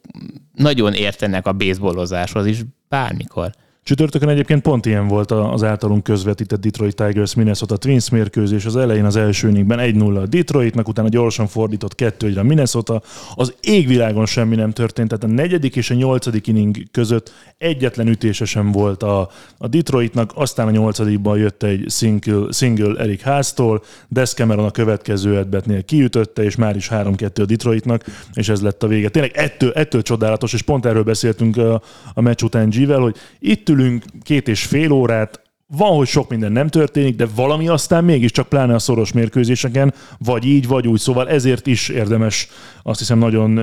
nagyon értenek a baseballozáshoz is bármikor. Csütörtökön egyébként pont ilyen volt az általunk közvetített Detroit Tigers Minnesota Twins mérkőzés. Az elején az első inningben 1-0 a Detroitnak, utána gyorsan fordított 2 a Minnesota. Az égvilágon semmi nem történt, tehát a negyedik és a nyolcadik inning között egyetlen ütése sem volt a, a Detroitnak, aztán a nyolcadikban jött egy single, single Eric Háztól, Des Cameron a következő edbetnél kiütötte, és már is 3-2 a Detroitnak, és ez lett a vége. Tényleg ettől, ettől csodálatos, és pont erről beszéltünk a, a meccs után G-vel, hogy itt ülünk két és fél órát, van, hogy sok minden nem történik, de valami aztán mégiscsak pláne a szoros mérkőzéseken, vagy így, vagy úgy. Szóval ezért is érdemes azt hiszem nagyon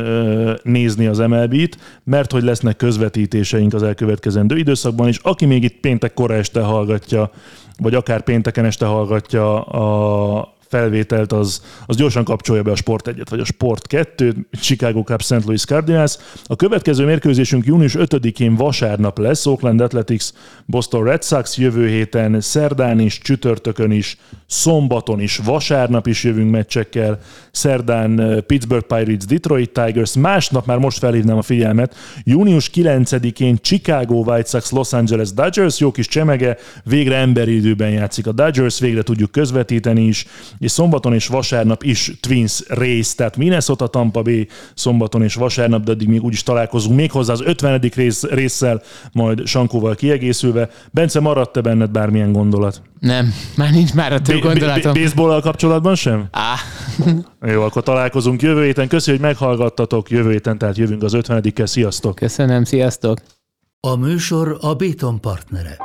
nézni az MLB-t, mert hogy lesznek közvetítéseink az elkövetkezendő időszakban, és aki még itt péntek kora este hallgatja, vagy akár pénteken este hallgatja a felvételt, az, az gyorsan kapcsolja be a Sport 1 vagy a Sport 2 Chicago Cup St. Louis Cardinals. A következő mérkőzésünk június 5-én vasárnap lesz, Oakland Athletics, Boston Red Sox jövő héten, szerdán is, csütörtökön is, szombaton is, vasárnap is jövünk meccsekkel, szerdán eh, Pittsburgh Pirates, Detroit Tigers, másnap már most felhívnám a figyelmet, június 9-én Chicago White Sox, Los Angeles Dodgers, jó kis csemege, végre emberi időben játszik a Dodgers, végre tudjuk közvetíteni is, és szombaton és vasárnap is Twins rész, tehát Minnesota Tampa Bay szombaton és vasárnap, de addig még úgyis találkozunk, méghozzá az 50. Rész, résszel, majd Sankóval kiegészülve. Bence, maradt-e benned bármilyen gondolat? Nem, már nincs már a több gondolatom. Baseball kapcsolatban sem? Á. Jó, akkor találkozunk jövő héten. Köszönjük, hogy meghallgattatok jövő héten, tehát jövünk az 50 -kel. Sziasztok! Köszönöm, sziasztok! A műsor a Béton partnere.